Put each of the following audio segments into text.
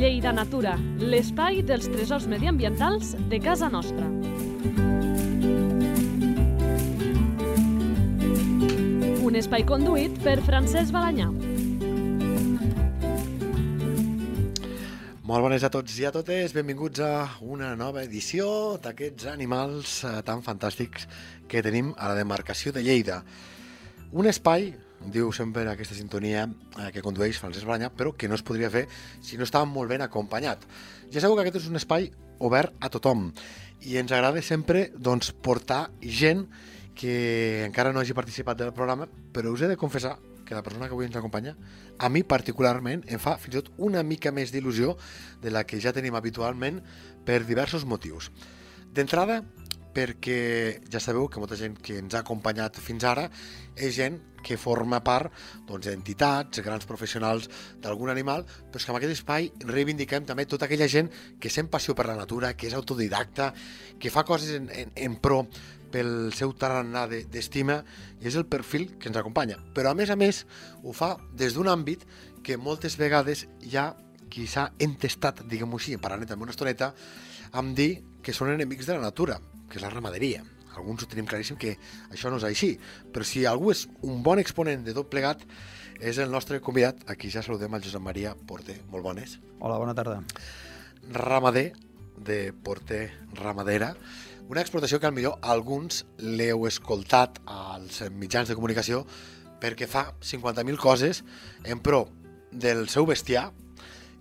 Lleida Natura, l'espai dels tresors mediambientals de casa nostra. Un espai conduït per Francesc Balanyà. Molt bones a tots i a totes, benvinguts a una nova edició d'aquests animals eh, tan fantàstics que tenim a la demarcació de Lleida. Un espai, diu sempre aquesta sintonia eh, que condueix Francesc Balanyà, però que no es podria fer si no estava molt ben acompanyat. Ja sabeu que aquest és un espai obert a tothom i ens agrada sempre doncs, portar gent que encara no hagi participat del programa, però us he de confessar que la persona que avui ens acompanya, a mi particularment em fa fins i tot una mica més d'il·lusió de la que ja tenim habitualment per diversos motius. D'entrada, perquè ja sabeu que molta gent que ens ha acompanyat fins ara és gent que forma part doncs, d'entitats, grans professionals d'algun animal, però és que en aquest espai reivindiquem també tota aquella gent que sent passió per la natura, que és autodidacta, que fa coses en, en, en pro pel seu tarannà d'estima i és el perfil que ens acompanya. Però a més a més ho fa des d'un àmbit que moltes vegades ja qui s'ha entestat, diguem-ho així, parlant també una estoneta, amb dir que són enemics de la natura, que és la ramaderia. Alguns ho tenim claríssim que això no és així, però si algú és un bon exponent de tot plegat, és el nostre convidat, aquí ja saludem el Josep Maria Porter. Molt bones. Hola, bona tarda. Ramader de Porter Ramadera, una explotació que al millor alguns l'heu escoltat als mitjans de comunicació perquè fa 50.000 coses en pro del seu bestiar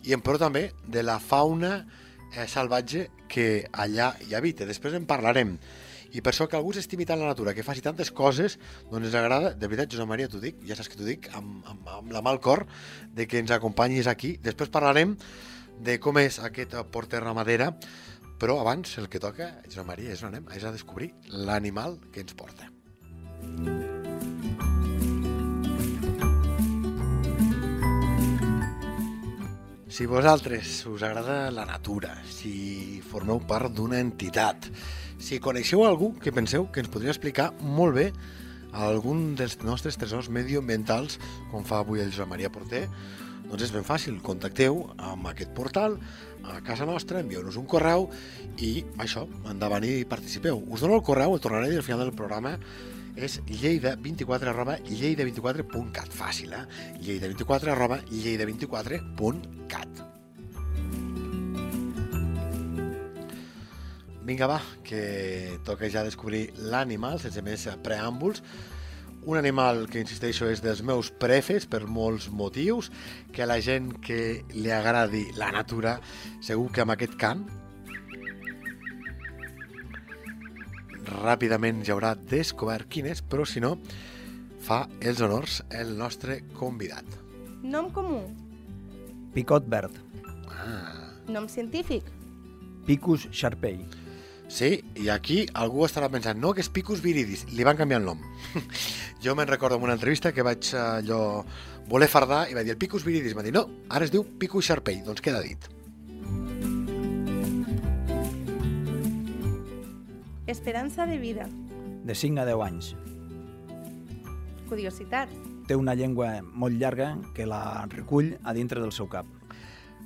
i en pro també de la fauna eh, salvatge que allà hi habita. Després en parlarem. I per això que algú s'estimi tant la natura, que faci tantes coses, doncs ens agrada, de veritat, Josep Maria, t'ho dic, ja saps que t'ho dic, amb, amb, amb la mà al cor, de que ens acompanyis aquí. Després parlarem de com és aquest porter ramadera, però abans el que toca, Josep Maria, és on anem, és a descobrir l'animal que ens porta. Si vosaltres us agrada la natura, si formeu part d'una entitat, si coneixeu algú que penseu que ens podria explicar molt bé algun dels nostres tresors medioambientals, com fa avui el Josep Maria Porter, doncs és ben fàcil, contacteu amb aquest portal a casa nostra, envieu-nos un correu i això, endavant i participeu. Us dono el correu, el tornaré al final del programa, és lleida24 arroba lleida24.cat. Fàcil, eh? lleida24 arroba lleida24.cat. Vinga, va, que toca ja descobrir l'animal, sense més preàmbuls. Un animal que, insisteixo, és dels meus prefes per molts motius, que a la gent que li agradi la natura, segur que amb aquest cant ràpidament ja haurà descobert quin és, però si no, fa els honors el nostre convidat. Nom comú. Picot verd. Ah, Nom científic. Picus sharpei. sí, i aquí algú estarà pensant, no, que és Picus viridis, li van canviar el nom. Jo me'n recordo en una entrevista que vaig allò voler fardar i va dir el Picus viridis, va dir, no, ara es diu Picus sharpei, doncs queda dit. Esperança de vida. De 5 a 10 anys. Curiositat. Té una llengua molt llarga que la recull a dintre del seu cap.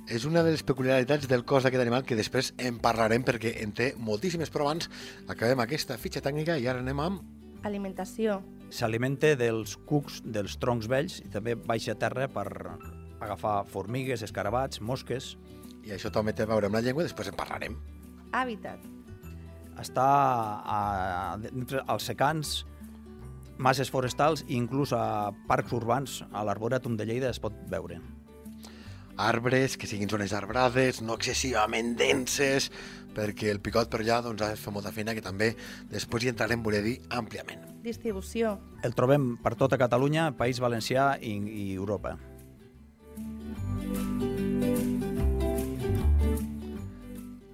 És una de les peculiaritats del cos d'aquest animal que després en parlarem perquè en té moltíssimes, però abans acabem aquesta fitxa tècnica i ara anem amb... Alimentació. S'alimenta dels cucs dels troncs vells i també baixa a terra per agafar formigues, escarabats, mosques. I això també té a veure amb la llengua, després en parlarem. Hàbitat. Està a, a, als secans, masses forestals i inclús a parcs urbans, a l'Arborètum de Lleida es pot veure. arbres, que siguin zones arbrades, no excessivament denses, perquè el picot per allà doncs, ha de fer molta feina que també després hi entrarem, volia dir, àmpliament. Distribució. El trobem per tota Catalunya, País Valencià i, i Europa.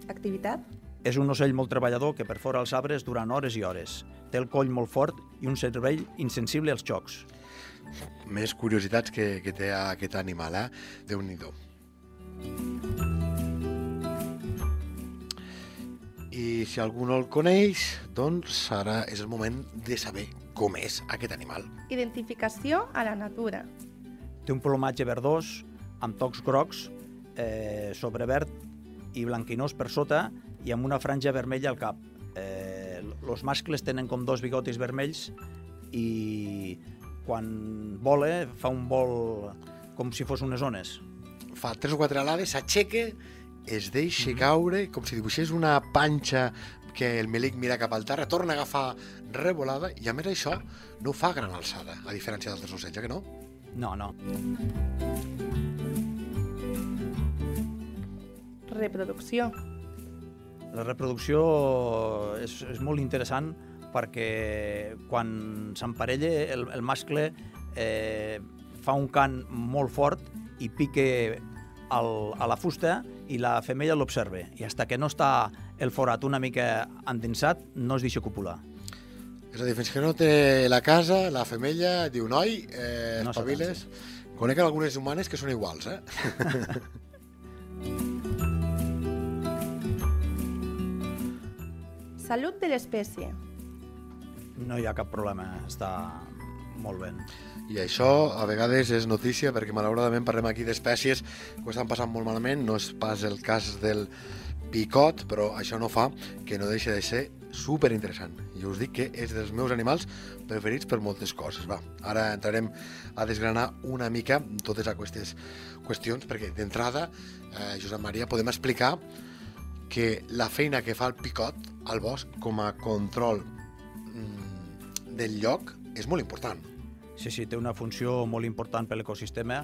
Activitat. És un ocell molt treballador que perfora els arbres durant hores i hores. Té el coll molt fort i un cervell insensible als xocs. Més curiositats que, que té aquest animal, eh? Déu-n'hi-do. I si algú no el coneix, doncs ara és el moment de saber com és aquest animal. Identificació a la natura. Té un plomatge verdós, amb tocs grocs, eh, sobre verd i blanquinós per sota i amb una franja vermella al cap. Eh, los mascles tenen com dos bigotis vermells i quan vola fa un vol com si fos unes ones. Fa tres o quatre alades, s'aixeca, es deixa caure, com si dibuixés una panxa que el melic mira cap al terra, torna a agafar revolada, i a més això no ho fa a gran alçada, a diferència d'altres ocells, eh, que no? No, no. Reproducció. La reproducció és, és molt interessant perquè quan s'emparella el, el mascle eh, fa un cant molt fort i pique al, a la fusta i la femella l'observa. I hasta que no està el forat una mica endinsat, no es deixa copular. És a dir, fins que no té la casa, la femella diu, noi, eh, No espaviles. Conec algunes humanes que són iguals, eh? Salut de l'espècie. No hi ha cap problema, està molt bé. I això a vegades és notícia perquè malauradament parlem aquí d'espècies que estan passant molt malament, no és pas el cas del picot, però això no fa que no deixi de ser super interessant. I us dic que és dels meus animals preferits per moltes coses. Va, ara entrarem a desgranar una mica totes aquestes qüestions, perquè d'entrada, eh, Josep Maria, podem explicar que la feina que fa el picot al bosc com a control mm, del lloc és molt important. Sí, sí, té una funció molt important per l'ecosistema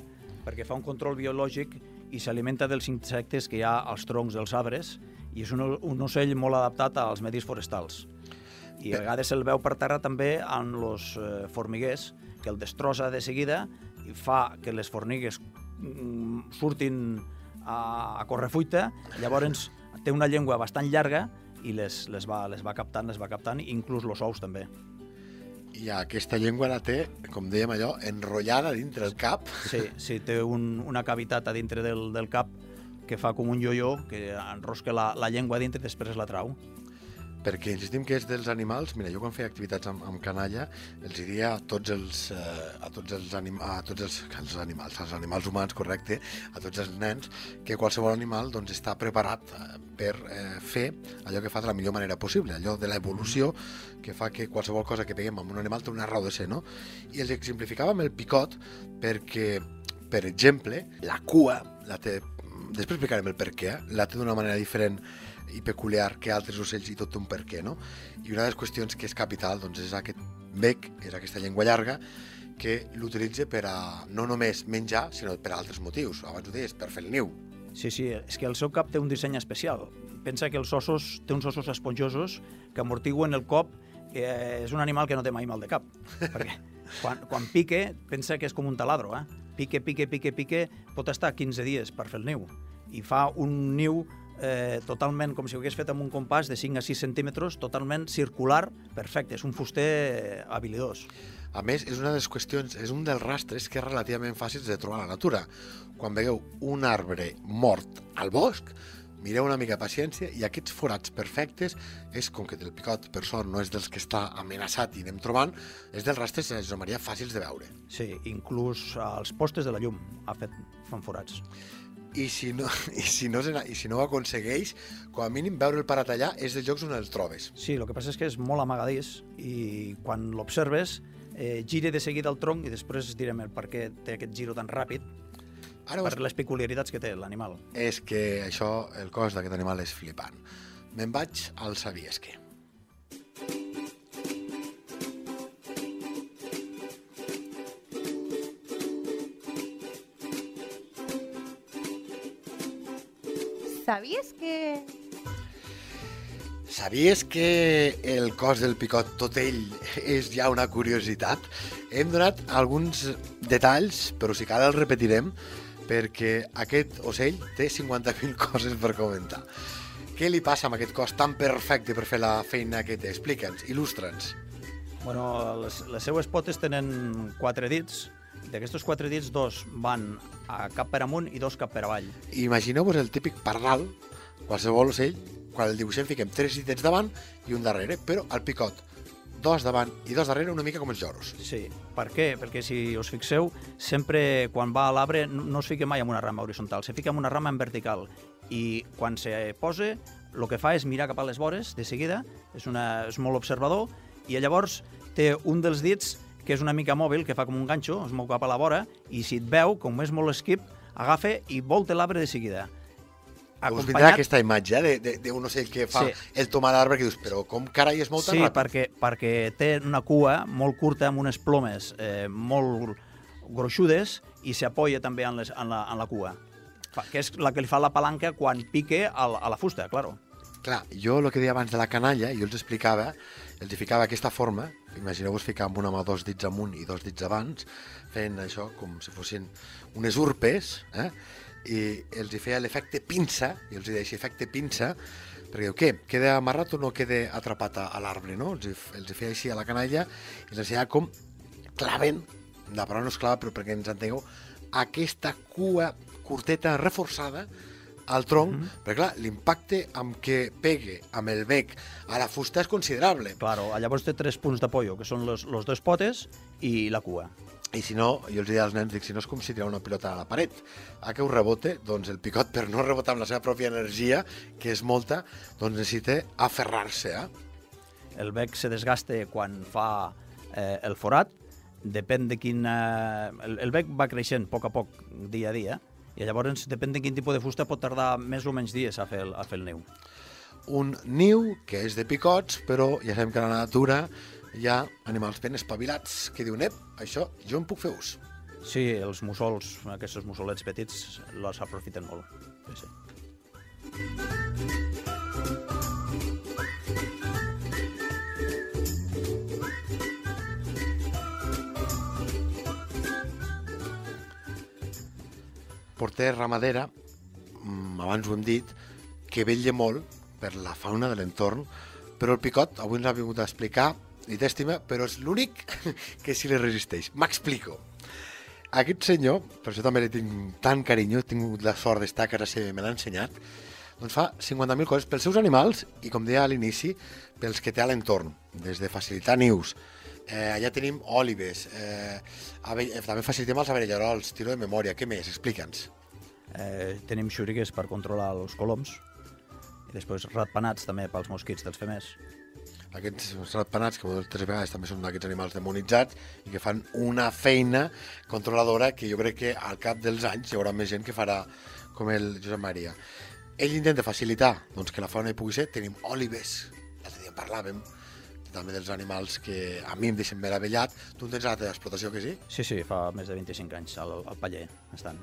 perquè fa un control biològic i s'alimenta dels insectes que hi ha als troncs dels arbres i és un, un ocell molt adaptat als medis forestals. I a vegades se'l veu per terra també amb els eh, formiguers, que el destrossa de seguida i fa que les formigues mm, surtin a, a correfuita, llavors té una llengua bastant llarga i les, les, va, les va captant, les va captant, inclús els ous també. I aquesta llengua la té, com dèiem allò, enrotllada dintre el cap. Sí, sí té un, una cavitat a dintre del, del cap que fa com un ioió que enrosca la, la llengua dintre i després la trau. Perquè insistim que és dels animals, mira, jo quan feia activitats amb, amb canalla, els diria a tots els, eh, a tots els, anim, a tots els, els animals, als animals humans, correcte, a tots els nens, que qualsevol animal doncs, està preparat eh, per eh, fer allò que fa de la millor manera possible, allò de l'evolució que fa que qualsevol cosa que peguem amb un animal té una raó de ser, no? I els exemplificava amb el picot perquè, per exemple, la cua, la té, després explicarem el per què, la té d'una manera diferent i peculiar que altres ocells i tot un per què, no? I una de les qüestions que és capital doncs, és aquest bec, és aquesta llengua llarga, que l'utilitza per a no només menjar, sinó per a altres motius. Abans ho deies, per fer el niu. Sí, sí, és que el seu cap té un disseny especial. Pensa que els ossos, té uns ossos esponjosos que amortiguen el cop eh, és un animal que no té mai mal de cap. perquè quan, quan pique, pensa que és com un taladro, eh? Pique, pique, pique, pique, pot estar 15 dies per fer el niu. I fa un niu eh, totalment, com si ho hagués fet amb un compàs de 5 a 6 centímetres, totalment circular, perfecte. És un fuster eh, habilidós. A més, és una de les qüestions, és un dels rastres que és relativament fàcils de trobar a la natura. Quan vegueu un arbre mort al bosc, mireu una mica de paciència i aquests forats perfectes és com que el picot, per sort, no és dels que està amenaçat i anem trobant, és dels rastres, Josep Maria, fàcils de veure. Sí, inclús als postes de la llum ha fet fan forats. I si no, i si no, i si no ho aconsegueix, com a mínim veure el parat allà és dels llocs on el trobes. Sí, el que passa és que és molt amagadís i quan l'observes eh, gira de seguida el tronc i després direm el per què té aquest giro tan ràpid Ara per les peculiaritats que té l'animal. és que això, el cos d'aquest animal és flipant. Me'n vaig al sabies Sabies que... Sabies que el cos del picot, tot ell, és ja una curiositat? Hem donat alguns detalls, però si cal els repetirem, perquè aquest ocell té 50.000 coses per comentar. Què li passa amb aquest cos tan perfecte per fer la feina que té? Explica'ns, il·lustra'ns. Bueno, les, les seues potes tenen quatre dits, d'aquests quatre dits dos van a cap per amunt i dos cap per avall. Imagineu-vos el típic pardal, qualsevol ocell, quan el dibuixem fiquem tres ditets davant i un darrere, però al picot dos davant i dos darrere una mica com els lloros. Sí. Per què? Perquè si us fixeu, sempre quan va a l'arbre no no es fica mai en una rama horitzontal, se fica en una rama en vertical. I quan se posa, el que fa és mirar cap a les vores de seguida, és, una, és molt observador, i llavors té un dels dits que és una mica mòbil, que fa com un ganxo, es mou cap a la vora, i si et veu, com és molt esquip, agafa i volta l'arbre de seguida. Us vindrà aquesta imatge eh, d'un ocell que fa Sí. el tomar l'arbre que dius, però com carai es mou tan Sí, ràpid? perquè, perquè té una cua molt curta amb unes plomes eh, molt gruixudes i s'apoya també en, les, en, la, en la cua, que és la que li fa la palanca quan pique a la, a la fusta, claro. Clar, jo el que deia abans de la canalla, jo els explicava, els ficava aquesta forma, imagineu-vos ficar amb una mà dos dits amunt i dos dits abans, fent això com si fossin unes urpes, eh? i els hi feia l'efecte pinça, i els hi deia efecte pinça, perquè diu, què, queda amarrat o no queda atrapat a, l'arbre, no? Els hi, els hi feia així a la canalla i els ensenyava com claven, la paraula no és clava, però perquè ens entengueu, aquesta cua curteta reforçada al tronc, mm -hmm. perquè clar, l'impacte amb què pegue amb el bec a la fusta és considerable. Claro, llavors té tres punts d'apoyo, que són los, los dos potes i la cua. I si no, jo els deia als nens, dic, si no és com si tirar una pilota a la paret. A que ho rebote, doncs el picot, per no rebotar amb la seva pròpia energia, que és molta, doncs necessita aferrar-se, eh? El bec se desgasta quan fa eh, el forat, depèn de quin... Eh, el, el bec va creixent a poc a poc, dia a dia, i llavors, depèn de quin tipus de fusta, pot tardar més o menys dies a fer el, a fer el niu. Un niu que és de picots, però ja sabem que a la natura hi ha animals ben espavilats que diuen, ep, això jo en puc fer ús. Sí, els mussols, aquests mussolets petits, els aprofiten molt. Sí, sí. Porter ramadera, mm, abans ho hem dit, que vetlla molt per la fauna de l'entorn, però el picot avui ens ha vingut a explicar, li t'estima, però és l'únic que sí li resisteix. M'explico. Aquest senyor, per això també li tinc tant carinyo, he tingut la sort d'estar a casa seva i me l'ha ensenyat, doncs fa 50.000 coses pels seus animals i, com deia a l'inici, pels que té a l'entorn, des de facilitar nius, eh, allà tenim òlibes, eh, eh, també facilitem els avellarols, tiro de memòria, què més? Explica'ns. Eh, tenim xurigues per controlar els coloms, i després ratpenats també pels mosquits dels femers. Aquests ratpenats, que moltes vegades també són d'aquests animals demonitzats i que fan una feina controladora que jo crec que al cap dels anys hi haurà més gent que farà com el Josep Maria. Ell intenta facilitar doncs, que la fauna hi pugui ser. Tenim òlibes, l'altre dia en parlàvem, també dels animals que a mi em deixen meravellat. Tu en tens la teva explotació, que sí? Sí, sí, fa més de 25 anys, al, al Paller, estan.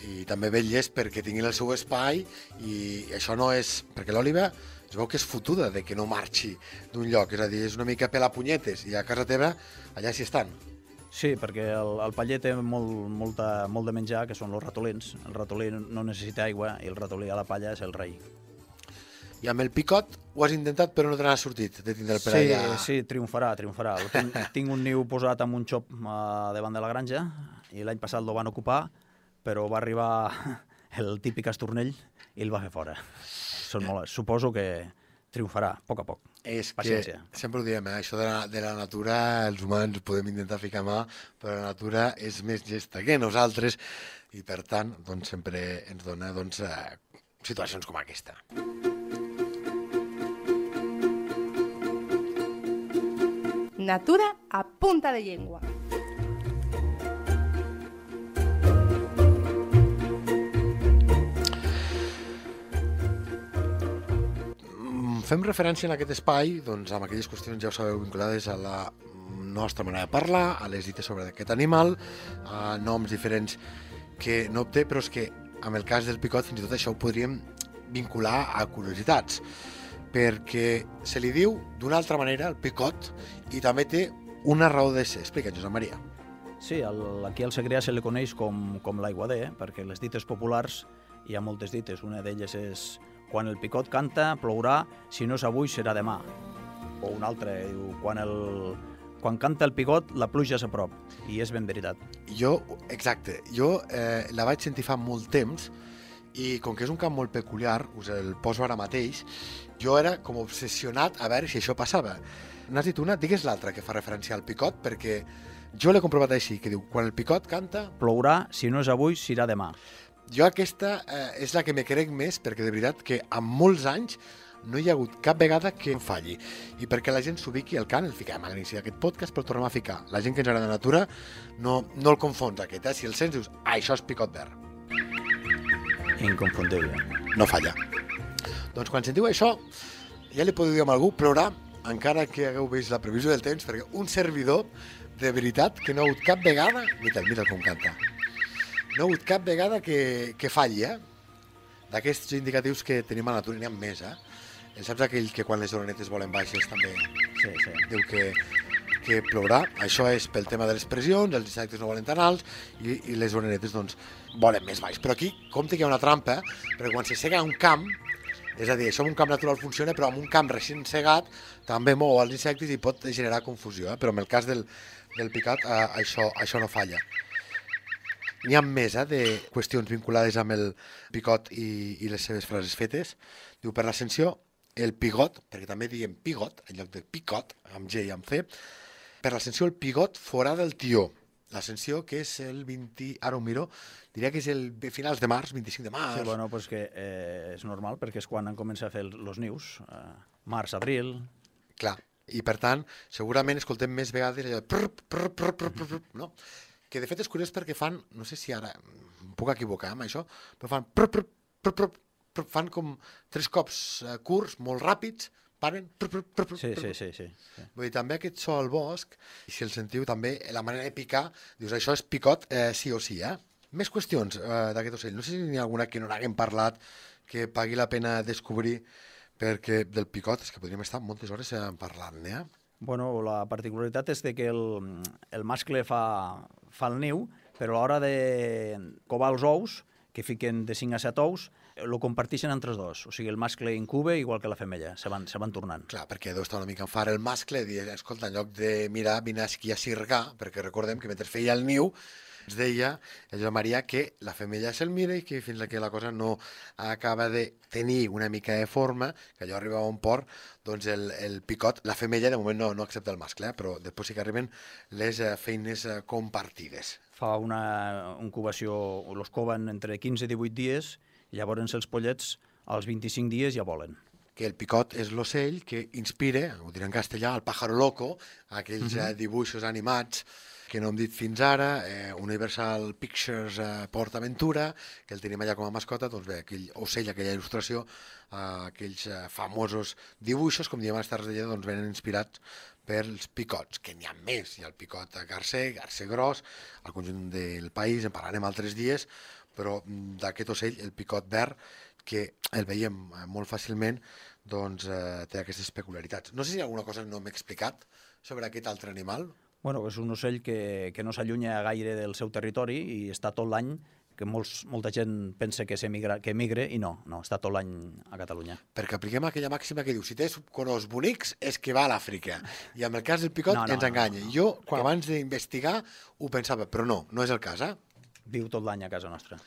i també velles perquè tinguin el seu espai i això no és... perquè l'òliba es veu que és fotuda de que no marxi d'un lloc, és a dir, és una mica punyetes i a casa teva allà s'hi estan. Sí, perquè el, el paller té molt, molta, molt de menjar, que són els ratolins. El ratolí no necessita aigua i el ratolí a la palla és el rei. I amb el picot ho has intentat però no te n'ha sortit de tindre per Sí, allà. sí, triomfarà, triomfarà. El Tinc, tinc un niu posat amb un xop uh, davant de la granja i l'any passat el van ocupar, però va arribar el típic estornell i el va fer fora. Són molt, suposo que triomfarà, a poc a poc. És Paciència. que sempre ho diem, eh? això de la, de la natura, els humans podem intentar ficar mà, però la natura és més gesta que nosaltres i per tant doncs, sempre ens dona doncs, eh, situacions com aquesta. Natura a punta de llengua. Mm, Fem referència en aquest espai doncs, amb aquelles qüestions, ja ho sabeu, vinculades a la nostra manera de parlar, a les dites sobre aquest animal, a noms diferents que no obté, però és que amb el cas del picot fins i tot això ho podríem vincular a curiositats, perquè se li diu d'una altra manera el picot i també té una raó de ser. Explica, Josep Maria. Sí, el, aquí al Segrià se li coneix com, com l'aiguader, eh? perquè les dites populars hi ha moltes dites. Una d'elles és quan el picot canta, plourà, si no és avui serà demà. O una altra, diu, quan, el, quan canta el picot, la pluja és a prop. I és ben veritat. Jo, exacte, jo eh, la vaig sentir fa molt temps i com que és un camp molt peculiar, us el poso ara mateix, jo era com obsessionat a veure si això passava. N'has dit una? Digues l'altra que fa referència al picot, perquè jo l'he comprovat així, que diu, quan el picot canta, Plourà, si no és avui, serà demà. jo aquesta eh, és la que me crec més, perquè de veritat que en molts anys no hi ha hagut cap vegada que em falli. I perquè la gent s'ubiqui al cant, el fiquem a l'inici d'aquest podcast, però el tornem a ficar. La gent que ens agrada la natura no, no el confons aquest, eh? Si el sents, dius, ah, això és picot verd. Inconfundible. no falla. Doncs quan sentiu això, ja li podeu dir a algú, plourà, encara que hagueu vist la previsió del temps, perquè un servidor, de veritat, que no ha hagut cap vegada... Mira, mira com canta. No ha hagut cap vegada que, que falli, eh? D'aquests indicatius que tenim a la n'hi ha més, eh? Saps aquell que quan les orenetes volen baixes també Sí, sí. diu que, que plourà. Això és pel tema de les pressions, els insectes no volen tan alts i, i les orenetes doncs, volen més baix. Però aquí, compte que hi ha una trampa, perquè quan se sega un camp, és a dir, això en un camp natural funciona, però en un camp recent segat també mou els insectes i pot generar confusió. Eh? Però en el cas del, del picat, eh, això, això no falla. N'hi ha més eh, de qüestions vinculades amb el picot i, i les seves frases fetes. Diu, per l'ascensió, el pigot, perquè també diem pigot, en lloc de picot, amb G i amb C, per l'ascensió el pigot fora del tió. L'ascensió que és el 20... Ara ho miro, diria que és el de finals de març, 25 de març. Sí, bueno, pues que eh, és normal perquè és quan han començat a fer els nius, eh, març, abril... Clar. I per tant, segurament escoltem més vegades allò de prr, prr, prr, prr, prr, prr, no? Que de fet és curiós perquè fan, no sé si ara em puc equivocar amb això, però fan prr, prr, prr, prr, prr, fan com tres cops eh, curts, molt ràpids, paren, prr, prr, prr, prr, Sí, sí, sí, sí. sí. Vull dir, també aquest so al bosc, i si el sentiu també, la manera de picar, dius, això és picot eh, sí o sí, eh? Més qüestions eh, d'aquest ocell. No sé si n'hi ha alguna que no n'haguem parlat, que pagui la pena descobrir, perquè del picot és que podríem estar moltes hores eh, parlant, eh? Bueno, la particularitat és de que el, el mascle fa, fa el niu, però a l'hora de covar els ous, que fiquen de 5 a 7 ous, el comparteixen entre els dos. O sigui, el mascle incube igual que la femella, se van, se van tornant. Clar, perquè deu estar una mica en far el mascle i dir, escolta, en lloc de mirar, vine aquí a cirgar, perquè recordem que mentre feia el niu, ens deia el Joan Maria que la femella se'l mira i que fins que la cosa no acaba de tenir una mica de forma, que allò arriba a un port, doncs el, el picot, la femella de moment no, no accepta el mascle, eh? però després sí que arriben les eh, feines eh, compartides. Fa una incubació, los coven entre 15 i 18 dies, llavors els pollets als 25 dies ja volen. que el picot és l'ocell que inspira, ho diré en castellà, el pájaro loco, aquells -huh. eh, dibuixos animats que no hem dit fins ara, eh, Universal Pictures eh, Port Aventura, que el tenim allà com a mascota, doncs bé, aquell ocell, aquella il·lustració, eh, aquells eh, famosos dibuixos, com diem a les Terres de Lleida, doncs venen inspirats pels picots, que n'hi ha més, hi ha el picot garcer, garcer gros, al conjunt del país, en parlarem altres dies, però mm, d'aquest ocell, el picot verd, que el veiem eh, molt fàcilment, doncs eh, té aquestes peculiaritats. No sé si alguna cosa no m'he explicat sobre aquest altre animal. Bueno, és un ocell que, que no s'allunya gaire del seu territori i està tot l'any, que molts, molta gent pensa que, s'emigra, que emigre i no, no, està tot l'any a Catalunya. Perquè apliquem aquella màxima que diu si tens colors bonics és que va a l'Àfrica. I amb el cas del picot No, no, ens no, enganya. no. Jo, quan abans d'investigar, ho pensava, però no, no és el cas, eh? Viu tot l'any a casa nostra.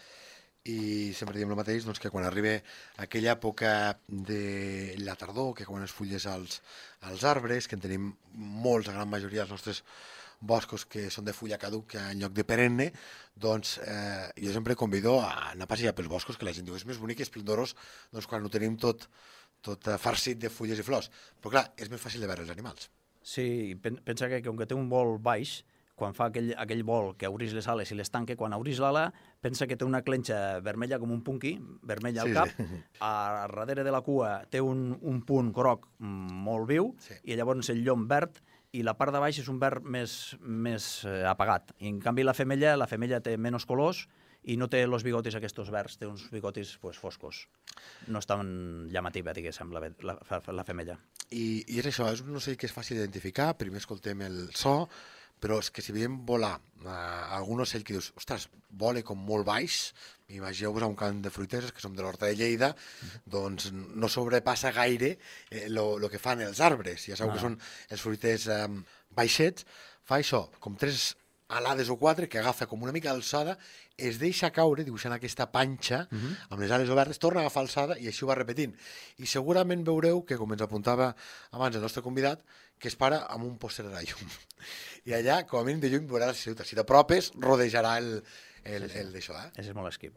i sempre diem el mateix, doncs, que quan arriba aquella època de la tardor, que quan es fulles als, als arbres, que en tenim molts, la gran majoria dels nostres boscos que són de fulla caduca en lloc de perenne, doncs eh, jo sempre convido a anar a passejar pels boscos, que la gent diu és més bonic i esplendorós doncs, quan ho tenim tot, tot farcit de fulles i flors. Però clar, és més fàcil de veure els animals. Sí, pensa que com que té un vol baix, quan fa aquell, aquell vol que obrís les ales i les tanca, quan obrís l'ala, pensa que té una clenxa vermella com un punqui, vermella al Sí, cap, sí. a, darrere de la cua té un, un punt groc mm, molt viu, Sí. i llavors el llom verd, i la part de baix és un verd més, més eh, apagat. I en canvi la femella, la femella té menys colors i no té els bigotis aquests verds, té uns bigotis pues, foscos. No és tan llamativa, diguéssim, la, la, la femella. I, I és això, és un ocell que és fàcil d'identificar, primer escoltem el so, però és que si veiem volar eh, algun ocell que dius, ostres, vola com molt baix, imagineu-vos a un camp de fruiteres, que som de l'Horta de Lleida, doncs no sobrepassa gaire el eh, que fan els arbres, ja sabeu No. que són els fruiters eh, baixets, fa això, com tres alades o quatre, que agafa com una mica d'alçada, es deixa caure, dibuixant aquesta panxa, uh -huh. amb les ales obertes, torna a agafar alçada i així ho va repetint. I segurament veureu que, com ens apuntava abans el nostre convidat, que es para amb un pòster de la llum. I allà, com a mínim de lluny, veurà la ciutat. Si t'apropes, rodejarà el, el, el d'això, eh? És molt esquip.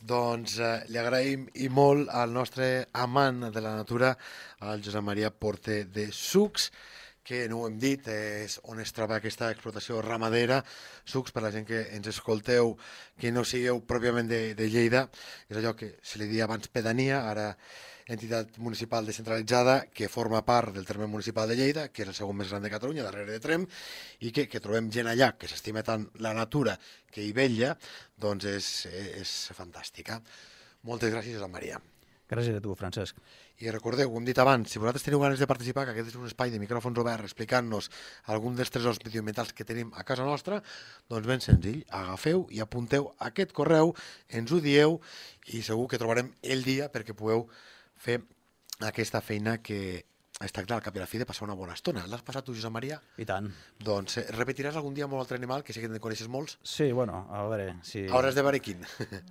Doncs eh, li agraïm i molt al nostre amant de la natura, al Josep Maria Porte de Sucs, que no ho hem dit, és on es troba aquesta explotació ramadera, sucs per la gent que ens escolteu, que no sigueu pròpiament de, de Lleida, és allò que se li dia abans pedania, ara entitat municipal descentralitzada que forma part del terme municipal de Lleida, que és el segon més gran de Catalunya, darrere de Trem, i que, que trobem gent allà que s'estima tant la natura que hi vella, doncs és, és fantàstica. Moltes gràcies, Josep Maria. Gràcies a tu, Francesc. I recordeu, ho hem dit abans, si vosaltres teniu ganes de participar, que aquest és un espai de micròfons oberts explicant-nos algun dels tresors medioambientals que tenim a casa nostra, doncs ben senzill, agafeu i apunteu aquest correu, ens ho dieu i segur que trobarem el dia perquè pugueu fer aquesta feina que es tracta al cap i a la fi de passar una bona estona. L'has passat tu, Josep Maria? I tant. Doncs eh, repetiràs algun dia amb un altre animal, que sé que en coneixes molts. Sí, bueno, a veure, si... Hauràs de veure quin.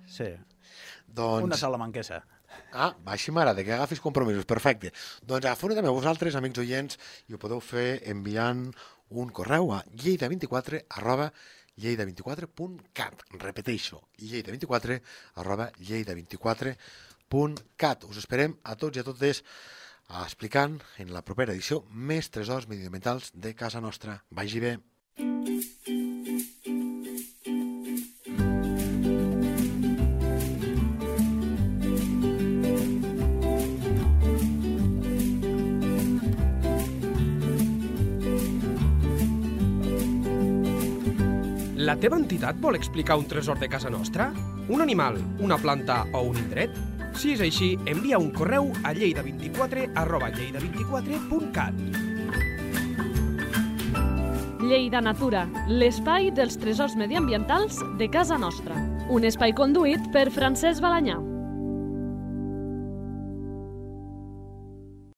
Sí, doncs... una salamanquesa. Ah, així m'agrada, que agafis compromisos, perfecte. Doncs agafeu també vosaltres, amics oients, i ho podeu fer enviant un correu a lleida24 arroba lleida24.cat. Repeteixo, lleida24 arroba lleida24.cat. Us esperem a tots i a totes explicant en la propera edició més tresors mediambientals de casa nostra. Vagi bé. La teva entitat vol explicar un tresor de casa nostra? Un animal, una planta o un indret? Si és així, envia un correu a lleida24 arroba lleida24.cat. Lleida Natura, l'espai dels tresors mediambientals de casa nostra. Un espai conduït per Francesc Balanyà.